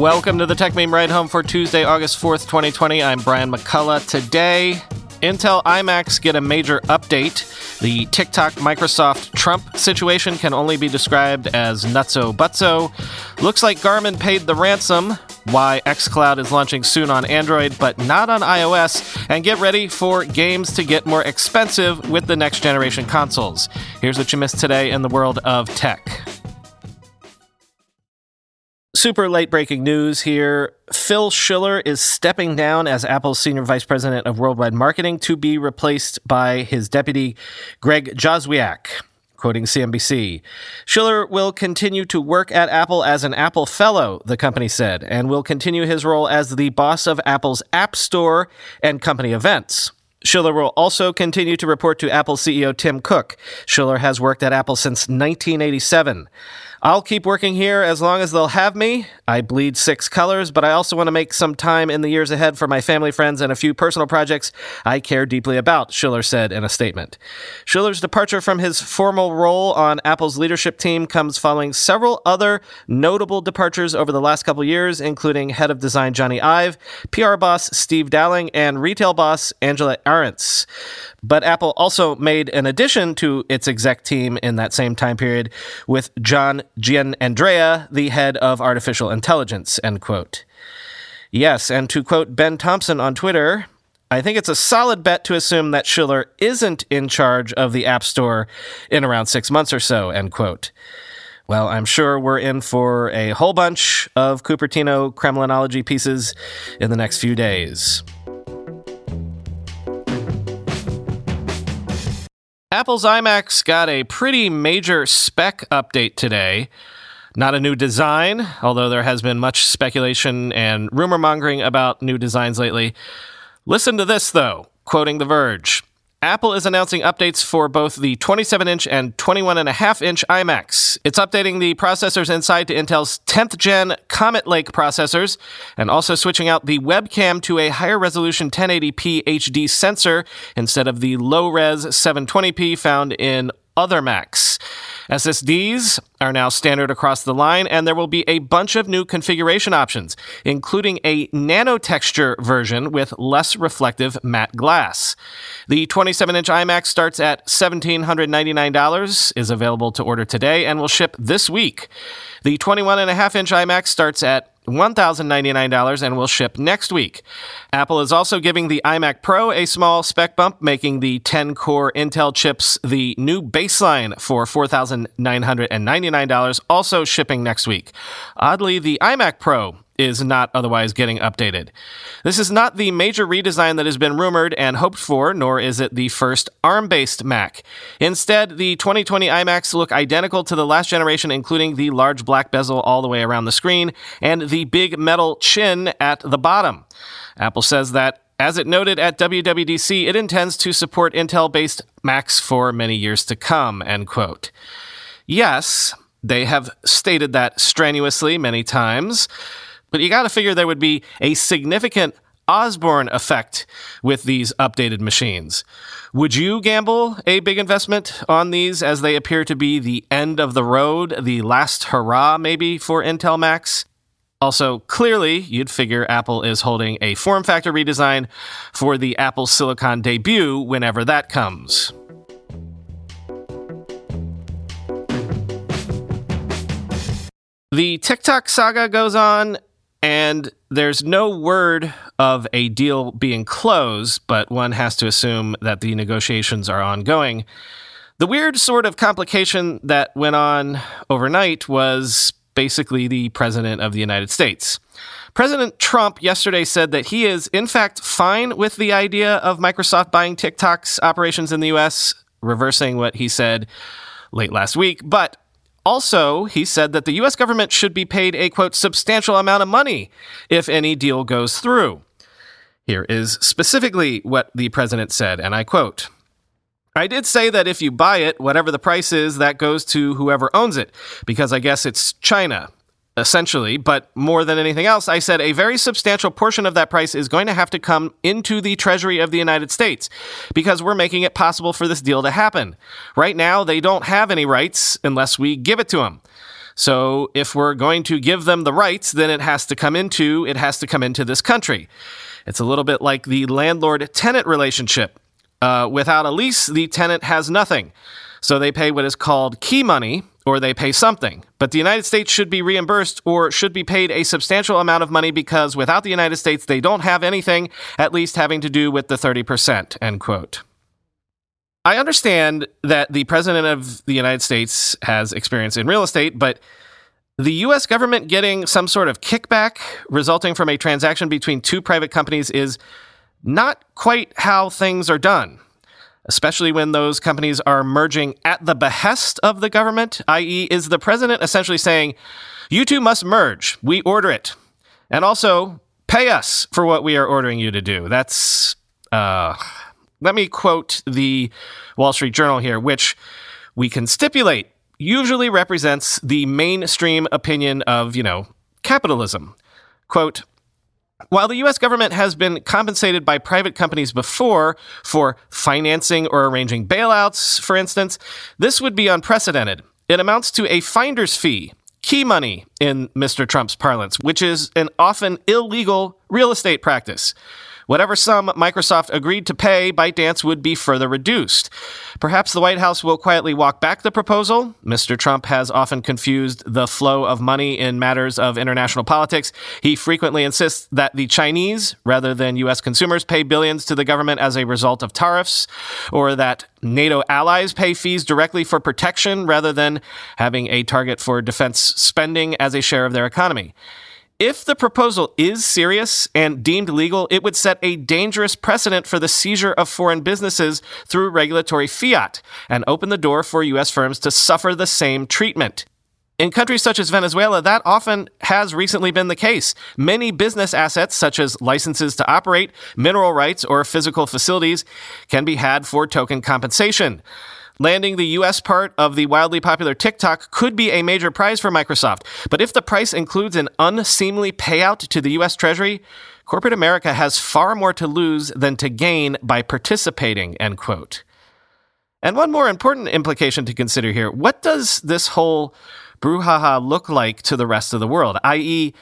Welcome to the Techmeme Ride Home for Tuesday, August 4th, 2020. I'm Brian McCullough. Today, Intel iMacs get a major update. The TikTok Microsoft Trump situation can only be described as nutso butso. Looks like Garmin paid the ransom. Why xCloud is launching soon on Android but not on iOS. And get ready for games to get more expensive with the next generation consoles. Here's what you missed today in the world of tech. Super late breaking news here. Phil Schiller is stepping down as Apple's Senior Vice President of Worldwide Marketing to be replaced by his deputy, Greg Joswiak. Quoting CNBC, Schiller will continue to work at Apple as an Apple Fellow, the company said, and will continue his role as the boss of Apple's App Store and company events. Schiller will also continue to report to Apple CEO Tim Cook. Schiller has worked at Apple since 1987. I'll keep working here as long as they'll have me. I bleed six colors, but I also want to make some time in the years ahead for my family, friends, and a few personal projects I care deeply about, Schiller said in a statement. Schiller's departure from his formal role on Apple's leadership team comes following several other notable departures over the last couple years, including head of design Jony Ive, PR boss Steve Dowling, and retail boss Angela Ahrendts. But Apple also made an addition to its exec team in that same time period with John Giannandrea, the head of artificial intelligence, end quote. Yes, and to quote Ben Thompson on Twitter, I think it's a solid bet to assume that Schiller isn't in charge of the App Store in around six months or so, end quote. Well, I'm sure we're in for a whole bunch of Cupertino Kremlinology pieces in the next few days. Apple's iMacs got a pretty major spec update today. Not a new design, although there has been much speculation and rumor mongering about new designs lately. Listen to this, though, quoting The Verge. Apple is announcing updates for both the 27 inch and 21.5 inch iMacs. It's updating the processors inside to Intel's 10th gen Comet Lake processors and also switching out the webcam to a higher resolution 1080p HD sensor instead of the low res 720p found in other Macs. SSDs are now standard across the line, and there will be a bunch of new configuration options, including a nano texture version with less reflective matte glass. The 27 inch iMac starts at $1,799, is available to order today, and will ship this week. The 21.5 inch iMac starts at $1,099 and will ship next week. Apple is also giving the iMac Pro a small spec bump, making the 10 core Intel chips the new baseline for $4,999, also shipping next week. Oddly, the iMac Pro is not otherwise getting updated. This is not the major redesign that has been rumored and hoped for, nor is it the first ARM based Mac. Instead, the 2020 iMacs look identical to the last generation, including the large black bezel all the way around the screen and the big metal chin at the bottom. Apple says that as it noted at WWDC, it intends to support Intel based Macs for many years to come, end quote. Yes, they have stated that strenuously many times. But you got to figure there would be a significant Osborne effect with these updated machines. Would you gamble a big investment on these as they appear to be the end of the road, the last hurrah maybe for Intel Macs? Also, clearly, you'd figure Apple is holding a form factor redesign for the Apple Silicon debut whenever that comes. The TikTok saga goes on, and there's no word of a deal being closed, but one has to assume that the negotiations are ongoing. The weird sort of complication that went on overnight was basically the President of the United States. President Trump yesterday said that he is, in fact, fine with the idea of Microsoft buying TikTok's operations in the US, reversing what he said late last week, but also, he said that the U.S. government should be paid a quote substantial amount of money if any deal goes through. Here is specifically what the president said, and I quote. I did say that if you buy it, whatever the price is, that goes to whoever owns it, because I guess it's China, essentially. But more than anything else, I said a very substantial portion of that price is going to have to come into the Treasury of the United States, because we're making it possible for this deal to happen. Right now, they don't have any rights unless we give it to them. So if we're going to give them the rights, then it has to come into it has to come into this country. It's a little bit like the landlord tenant relationship. Uh, without a lease, the tenant has nothing. So they pay what is called key money, or they pay something. But the United States should be reimbursed or should be paid a substantial amount of money because without the United States, they don't have anything, at least having to do with the 30%. End quote. I understand that the President of the United States has experience in real estate, but the US government getting some sort of kickback resulting from a transaction between two private companies is not quite how things are done, especially when those companies are merging at the behest of the government, i.e., is the president essentially saying, you two must merge, we order it, and also pay us for what we are ordering you to do. That's, uh, let me quote the Wall Street Journal here, which we can stipulate usually represents the mainstream opinion of, you know, capitalism. Quote, while the US government has been compensated by private companies before for financing or arranging bailouts, for instance, this would be unprecedented. It amounts to a finder's fee, key money in Mr. Trump's parlance, which is an often illegal real estate practice. Whatever sum Microsoft agreed to pay, ByteDance would be further reduced. Perhaps the White House will quietly walk back the proposal. Mr. Trump has often confused the flow of money in matters of international politics. He frequently insists that the Chinese, rather than U.S. consumers, pay billions to the government as a result of tariffs, or that NATO allies pay fees directly for protection rather than having a target for defense spending as a share of their economy. If the proposal is serious and deemed legal, it would set a dangerous precedent for the seizure of foreign businesses through regulatory fiat and open the door for U.S. firms to suffer the same treatment. In countries such as Venezuela, that often has recently been the case. Many business assets, such as licenses to operate, mineral rights, or physical facilities, can be had for token compensation. Landing the US part of the wildly popular TikTok could be a major prize for Microsoft, but if the price includes an unseemly payout to the US Treasury, corporate America has far more to lose than to gain by participating, end quote. And one more important implication to consider here what does this whole brouhaha look like to the rest of the world? I.e.,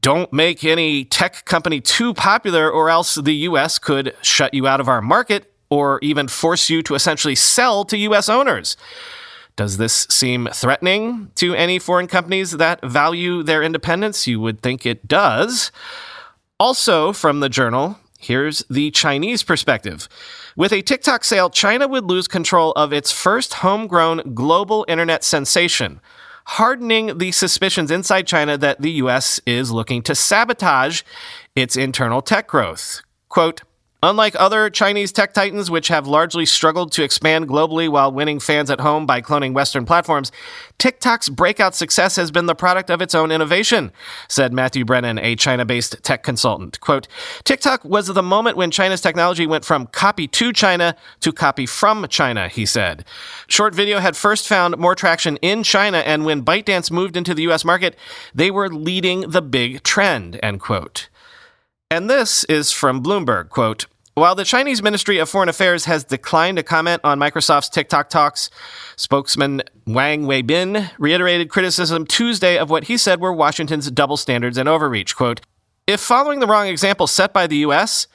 don't make any tech company too popular, or else the US could shut you out of our market or even force you to essentially sell to U.S. owners. Does this seem threatening to any foreign companies that value their independence? You would think it does. Also, from the journal, here's the Chinese perspective. With a TikTok sale, China would lose control of its first homegrown global internet sensation, hardening the suspicions inside China that the US is looking to sabotage its internal tech growth. Quote, Unlike other Chinese tech titans, which have largely struggled to expand globally while winning fans at home by cloning Western platforms, TikTok's breakout success has been the product of its own innovation, said Matthew Brennan, a China based tech consultant. Quote TikTok was the moment when China's technology went from copy to China to copy from China, he said. Short video had first found more traction in China, and when ByteDance moved into the US market, they were leading the big trend, end quote. And this is from Bloomberg, quote, while the Chinese Ministry of Foreign Affairs has declined to comment on Microsoft's TikTok talks, spokesman Wang Weibin reiterated criticism Tuesday of what he said were Washington's double standards and overreach. Quote, if following the wrong example set by the U.S.,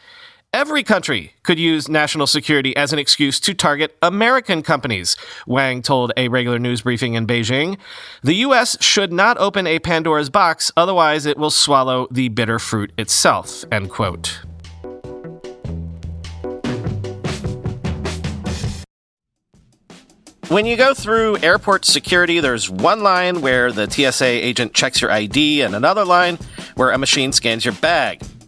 Every country could use national security as an excuse to target American companies, Wang told a regular news briefing in Beijing. The U.S. should not open a Pandora's box, otherwise, it will swallow the bitter fruit itself. End quote. When you go through airport security, there's one line where the TSA agent checks your ID and another line where a machine scans your bag.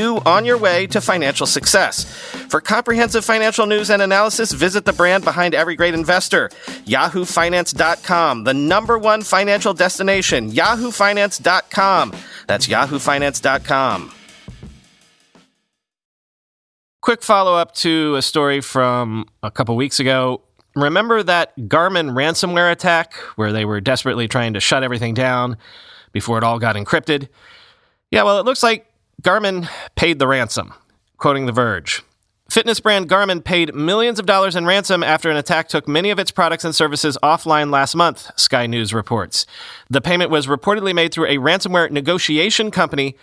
on your way to financial success. For comprehensive financial news and analysis, visit the brand behind every great investor, yahoofinance.com, the number one financial destination, yahoofinance.com. That's yahoofinance.com. Quick follow up to a story from a couple weeks ago. Remember that Garmin ransomware attack where they were desperately trying to shut everything down before it all got encrypted? Yeah, well, it looks like Garmin paid the ransom. Quoting The Verge. Fitness brand Garmin paid millions of dollars in ransom after an attack took many of its products and services offline last month, Sky News reports. The payment was reportedly made through a ransomware negotiation company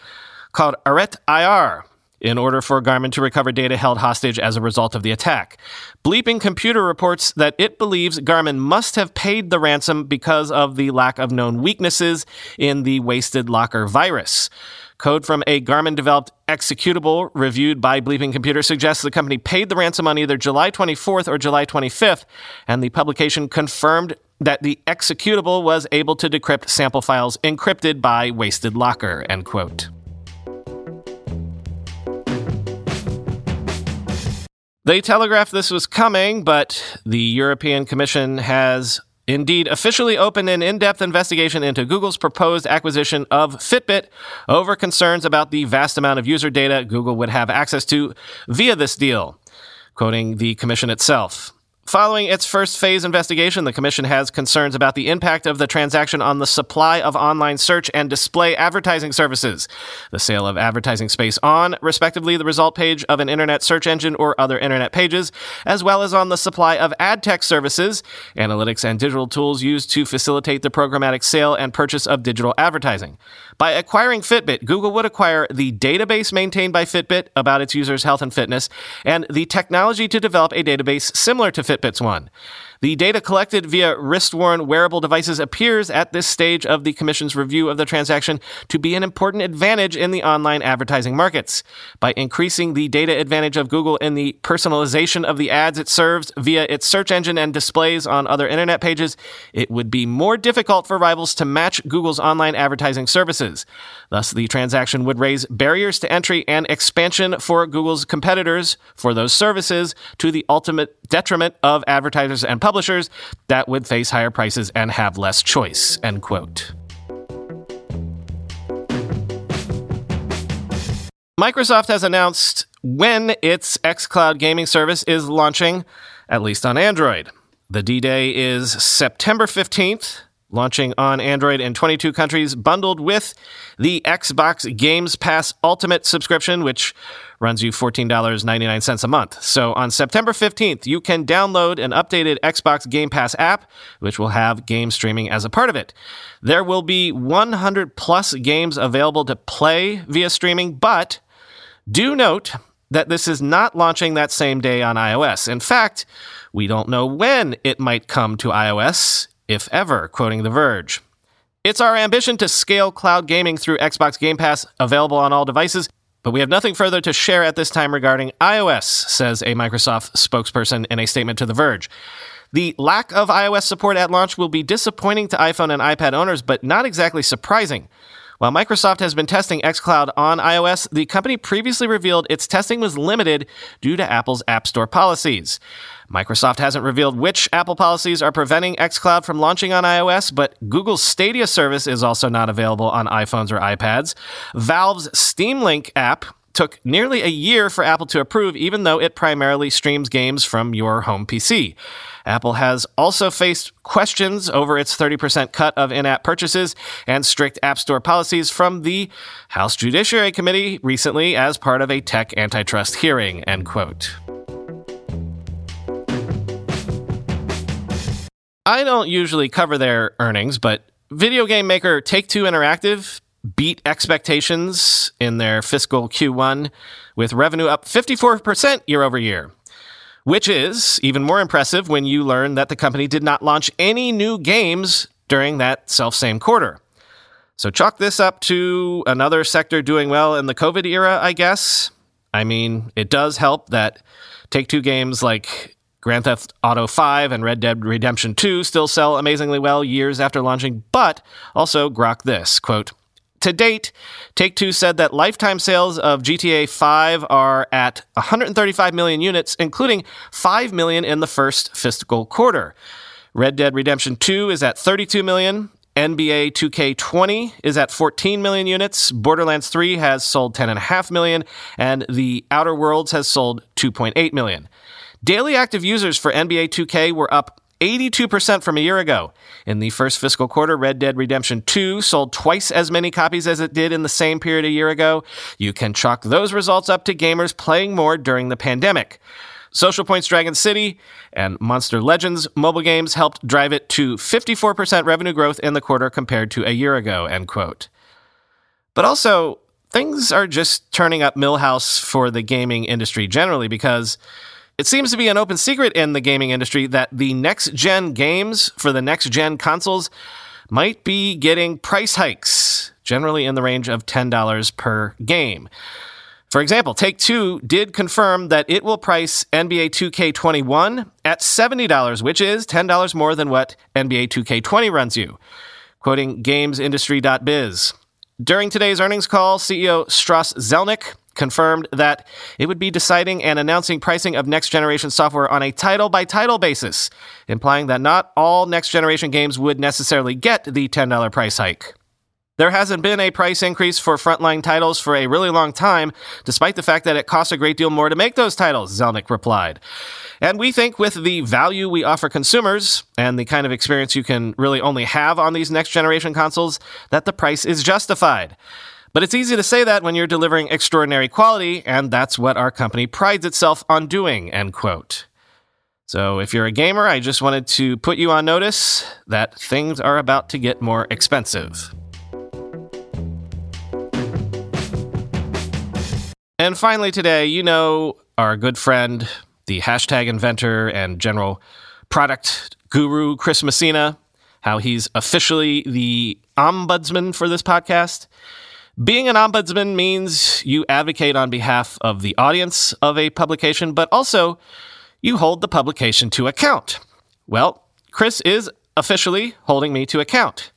called Arete IR, in order for Garmin to recover data held hostage as a result of the attack. Bleeping Computer reports that it believes Garmin must have paid the ransom because of the lack of known weaknesses in the Wasted Locker virus. Code from a Garmin developed executable reviewed by Bleeping Computer suggests the company paid the ransom on either July 24th or July 25th, and the publication confirmed that the executable was able to decrypt sample files encrypted by Wasted Locker, end quote. They telegraphed this was coming, but the European Commission has indeed officially opened an in depth investigation into Google's proposed acquisition of Fitbit over concerns about the vast amount of user data Google would have access to via this deal. Quoting the Commission itself. Following its first phase investigation, the Commission has concerns about the impact of the transaction on the supply of online search and display advertising services, the sale of advertising space on, respectively, the result page of an internet search engine or other internet pages, as well as on the supply of ad tech services, analytics, and digital tools used to facilitate the programmatic sale and purchase of digital advertising. By acquiring Fitbit, Google would acquire the database maintained by Fitbit about its users' health and fitness and the technology to develop a database similar to Fitbit's one. The data collected via wrist worn wearable devices appears at this stage of the Commission's review of the transaction to be an important advantage in the online advertising markets. By increasing the data advantage of Google in the personalization of the ads it serves via its search engine and displays on other internet pages, it would be more difficult for rivals to match Google's online advertising services. Thus, the transaction would raise barriers to entry and expansion for Google's competitors for those services to the ultimate detriment of advertisers and publishers publishers that would face higher prices and have less choice. End quote. Microsoft has announced when its xCloud gaming service is launching, at least on Android. The D Day is September 15th, launching on Android in 22 countries, bundled with the Xbox Games Pass Ultimate subscription, which runs you $14.99 a month. So on September 15th, you can download an updated Xbox Game Pass app, which will have game streaming as a part of it. There will be 100 plus games available to play via streaming, but do note that this is not launching that same day on iOS. In fact, we don't know when it might come to iOS, if ever, quoting The Verge. It's our ambition to scale cloud gaming through Xbox Game Pass, available on all devices, but we have nothing further to share at this time regarding iOS, says a Microsoft spokesperson in a statement to The Verge. The lack of iOS support at launch will be disappointing to iPhone and iPad owners, but not exactly surprising. While Microsoft has been testing xCloud on iOS, the company previously revealed its testing was limited due to Apple's App Store policies. Microsoft hasn't revealed which Apple policies are preventing xCloud from launching on iOS, but Google's Stadia service is also not available on iPhones or iPads. Valve's Steam Link app took nearly a year for Apple to approve, even though it primarily streams games from your home PC. Apple has also faced questions over its 30% cut of in app purchases and strict App Store policies from the House Judiciary Committee recently as part of a tech antitrust hearing. End quote. I don't usually cover their earnings, but video game maker Take Two Interactive beat expectations in their fiscal Q1 with revenue up 54% year over year, which is even more impressive when you learn that the company did not launch any new games during that self same quarter. So chalk this up to another sector doing well in the COVID era, I guess. I mean, it does help that Take Two games like Grand Theft Auto 5 and Red Dead Redemption 2 still sell amazingly well years after launching, but also grok this quote, to date, Take Two said that lifetime sales of GTA 5 are at 135 million units, including 5 million in the first fiscal quarter. Red Dead Redemption 2 is at 32 million. NBA 2K20 is at 14 million units. Borderlands 3 has sold 10.5 million, and The Outer Worlds has sold 2.8 million. Daily active users for NBA 2K were up 82% from a year ago. In the first fiscal quarter, Red Dead Redemption 2 sold twice as many copies as it did in the same period a year ago. You can chalk those results up to gamers playing more during the pandemic. Social Point's Dragon City and Monster Legends mobile games helped drive it to 54% revenue growth in the quarter compared to a year ago, end quote. But also, things are just turning up Milhouse for the gaming industry generally because it seems to be an open secret in the gaming industry that the next gen games for the next gen consoles might be getting price hikes, generally in the range of $10 per game. For example, Take Two did confirm that it will price NBA 2K21 at $70, which is $10 more than what NBA 2K20 runs you. Quoting GamesIndustry.biz. During today's earnings call, CEO Strauss Zelnick confirmed that it would be deciding and announcing pricing of next generation software on a title by title basis, implying that not all next generation games would necessarily get the $10 price hike. There hasn't been a price increase for frontline titles for a really long time, despite the fact that it costs a great deal more to make those titles, Zelnick replied. And we think with the value we offer consumers and the kind of experience you can really only have on these next generation consoles, that the price is justified. But it's easy to say that when you're delivering extraordinary quality, and that's what our company prides itself on doing, end quote. So if you're a gamer, I just wanted to put you on notice that things are about to get more expensive. And finally, today, you know our good friend, the hashtag inventor and general product guru, Chris Messina, how he's officially the ombudsman for this podcast. Being an ombudsman means you advocate on behalf of the audience of a publication, but also you hold the publication to account. Well, Chris is officially holding me to account.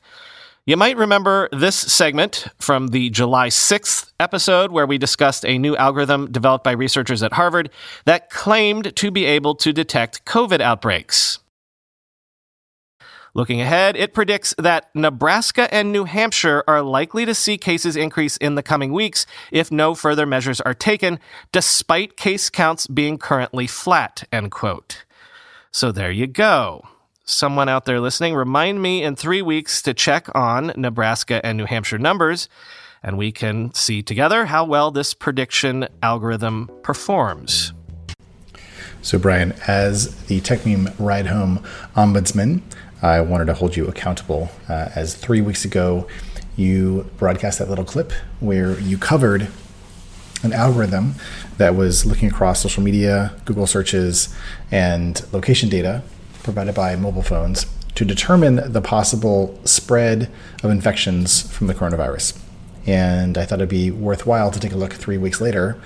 You might remember this segment from the July 6th episode where we discussed a new algorithm developed by researchers at Harvard that claimed to be able to detect COVID outbreaks. Looking ahead, it predicts that Nebraska and New Hampshire are likely to see cases increase in the coming weeks if no further measures are taken, despite case counts being currently flat, end quote. So there you go. someone out there listening, remind me in three weeks to check on Nebraska and New Hampshire numbers, and we can see together how well this prediction algorithm performs. So, Brian, as the Techmeme Ride Home Ombudsman, I wanted to hold you accountable. Uh, as three weeks ago, you broadcast that little clip where you covered an algorithm that was looking across social media, Google searches, and location data provided by mobile phones to determine the possible spread of infections from the coronavirus. And I thought it'd be worthwhile to take a look three weeks later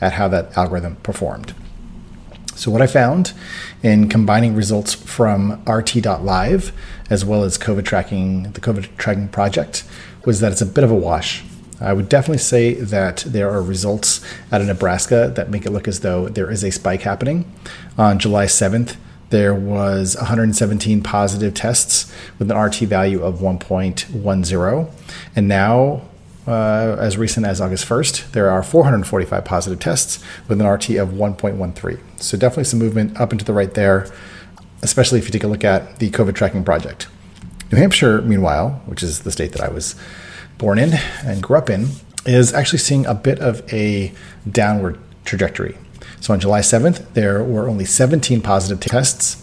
at how that algorithm performed. So, what I found in combining results from RT.live as well as COVID tracking, the COVID tracking project, was that it's a bit of a wash. I would definitely say that there are results out of Nebraska that make it look as though there is a spike happening. On July 7th, there was 117 positive tests with an RT value of 1.10. And now uh, as recent as August 1st, there are 445 positive tests with an RT of 1.13. So definitely some movement up into the right there, especially if you take a look at the COVID tracking project. New Hampshire, meanwhile, which is the state that I was born in and grew up in, is actually seeing a bit of a downward trajectory. So on July 7th, there were only 17 positive tests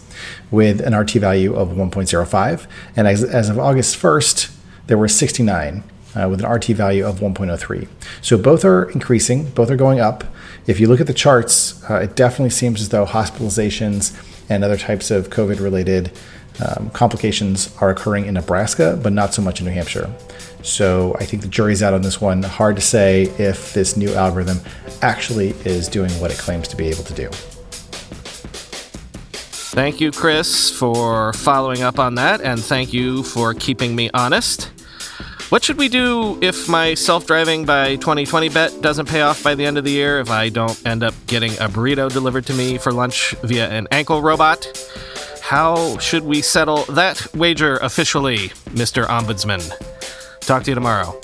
with an RT value of 1.05. And as, as of August 1st, there were 69 uh, with an RT value of 1.03. So both are increasing, both are going up. If you look at the charts, uh, it definitely seems as though hospitalizations and other types of COVID related um, complications are occurring in Nebraska, but not so much in New Hampshire. So I think the jury's out on this one. Hard to say if this new algorithm actually is doing what it claims to be able to do. Thank you, Chris, for following up on that, and thank you for keeping me honest. What should we do if my self driving by 2020 bet doesn't pay off by the end of the year? If I don't end up getting a burrito delivered to me for lunch via an ankle robot? How should we settle that wager officially, Mr. Ombudsman? Talk to you tomorrow.